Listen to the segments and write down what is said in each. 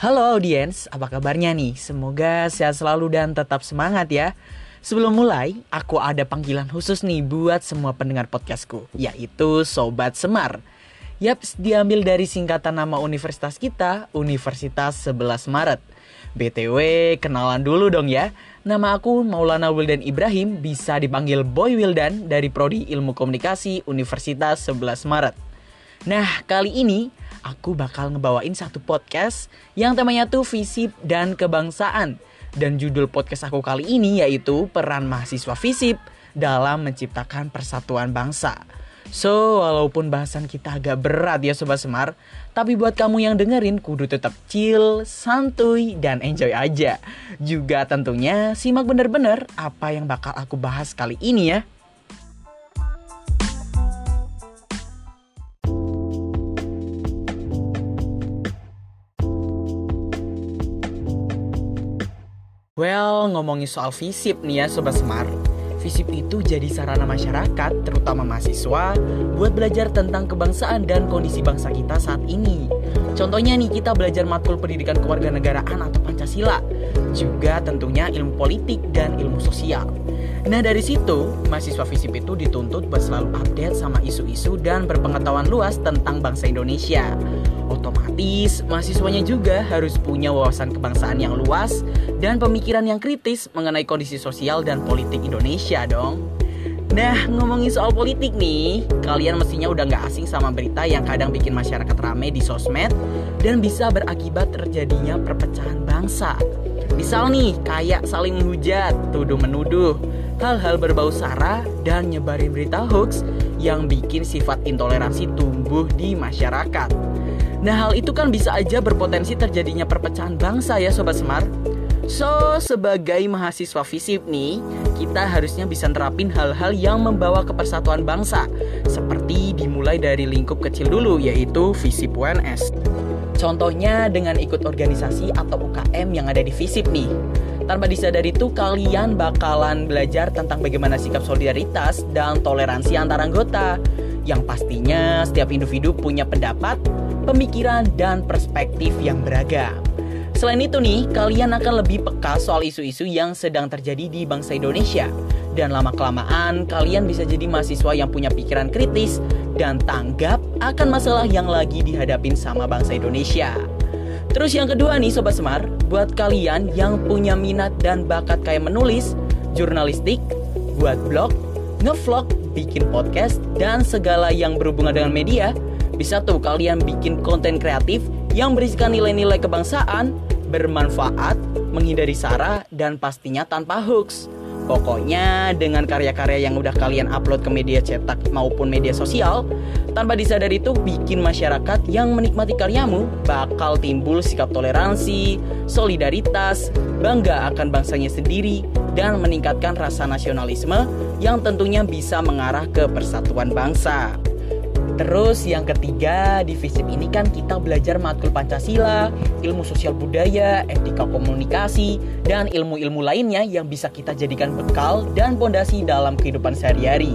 Halo audiens, apa kabarnya nih? Semoga sehat selalu dan tetap semangat ya. Sebelum mulai, aku ada panggilan khusus nih buat semua pendengar podcastku, yaitu Sobat Semar. Yaps, diambil dari singkatan nama universitas kita, Universitas 11 Maret. BTW, kenalan dulu dong ya. Nama aku Maulana Wildan Ibrahim, bisa dipanggil Boy Wildan dari Prodi Ilmu Komunikasi Universitas 11 Maret. Nah, kali ini aku bakal ngebawain satu podcast yang temanya tuh visip dan kebangsaan. Dan judul podcast aku kali ini yaitu peran mahasiswa visip dalam menciptakan persatuan bangsa. So, walaupun bahasan kita agak berat ya Sobat Semar, tapi buat kamu yang dengerin kudu tetap chill, santuy, dan enjoy aja. Juga tentunya simak bener-bener apa yang bakal aku bahas kali ini ya. Well, ngomongin soal visip nih ya Sobat Semar Visip itu jadi sarana masyarakat, terutama mahasiswa, buat belajar tentang kebangsaan dan kondisi bangsa kita saat ini. Contohnya nih, kita belajar matkul pendidikan kewarganegaraan atau Pancasila. Juga tentunya ilmu politik dan ilmu sosial. Nah dari situ, mahasiswa FISIP itu dituntut buat selalu update sama isu-isu dan berpengetahuan luas tentang bangsa Indonesia. Otomatis, mahasiswanya juga harus punya wawasan kebangsaan yang luas dan pemikiran yang kritis mengenai kondisi sosial dan politik Indonesia dong. Nah, ngomongin soal politik nih, kalian mestinya udah gak asing sama berita yang kadang bikin masyarakat rame di sosmed dan bisa berakibat terjadinya perpecahan bangsa. Misal nih, kayak saling menghujat, tuduh-menuduh, hal-hal berbau sara, dan nyebarin berita hoax yang bikin sifat intoleransi tumbuh di masyarakat. Nah hal itu kan bisa aja berpotensi terjadinya perpecahan bangsa ya Sobat Semar. So, sebagai mahasiswa FISIP nih, kita harusnya bisa terapin hal-hal yang membawa ke persatuan bangsa. Seperti dimulai dari lingkup kecil dulu, yaitu FISIP UNS. Contohnya dengan ikut organisasi atau UKM yang ada di FISIP nih tanpa disadari itu kalian bakalan belajar tentang bagaimana sikap solidaritas dan toleransi antar anggota. Yang pastinya setiap individu punya pendapat, pemikiran, dan perspektif yang beragam. Selain itu nih, kalian akan lebih peka soal isu-isu yang sedang terjadi di bangsa Indonesia. Dan lama-kelamaan, kalian bisa jadi mahasiswa yang punya pikiran kritis dan tanggap akan masalah yang lagi dihadapin sama bangsa Indonesia. Terus yang kedua nih Sobat Semar, buat kalian yang punya minat dan bakat kayak menulis, jurnalistik, buat blog, ngevlog, bikin podcast, dan segala yang berhubungan dengan media, bisa tuh kalian bikin konten kreatif yang berisikan nilai-nilai kebangsaan, bermanfaat, menghindari sara, dan pastinya tanpa hoax. Pokoknya dengan karya-karya yang udah kalian upload ke media cetak maupun media sosial, tanpa disadari itu bikin masyarakat yang menikmati karyamu bakal timbul sikap toleransi, solidaritas, bangga akan bangsanya sendiri, dan meningkatkan rasa nasionalisme yang tentunya bisa mengarah ke persatuan bangsa. Terus yang ketiga di FISIP ini kan kita belajar matkul Pancasila, ilmu sosial budaya, etika komunikasi, dan ilmu-ilmu lainnya yang bisa kita jadikan bekal dan pondasi dalam kehidupan sehari-hari.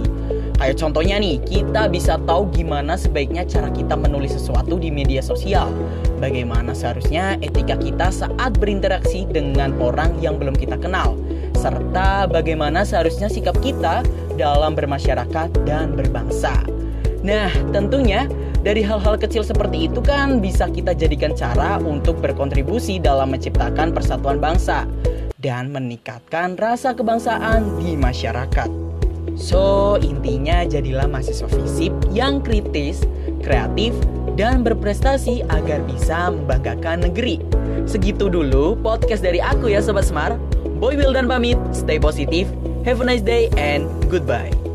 Kayak contohnya nih, kita bisa tahu gimana sebaiknya cara kita menulis sesuatu di media sosial. Bagaimana seharusnya etika kita saat berinteraksi dengan orang yang belum kita kenal. Serta bagaimana seharusnya sikap kita dalam bermasyarakat dan berbangsa. Nah, tentunya dari hal-hal kecil seperti itu kan bisa kita jadikan cara untuk berkontribusi dalam menciptakan persatuan bangsa dan meningkatkan rasa kebangsaan di masyarakat. So, intinya jadilah mahasiswa FISIP yang kritis, kreatif, dan berprestasi agar bisa membanggakan negeri. Segitu dulu podcast dari aku ya Sobat Smart. Boy Will dan pamit, stay positif, have a nice day, and goodbye.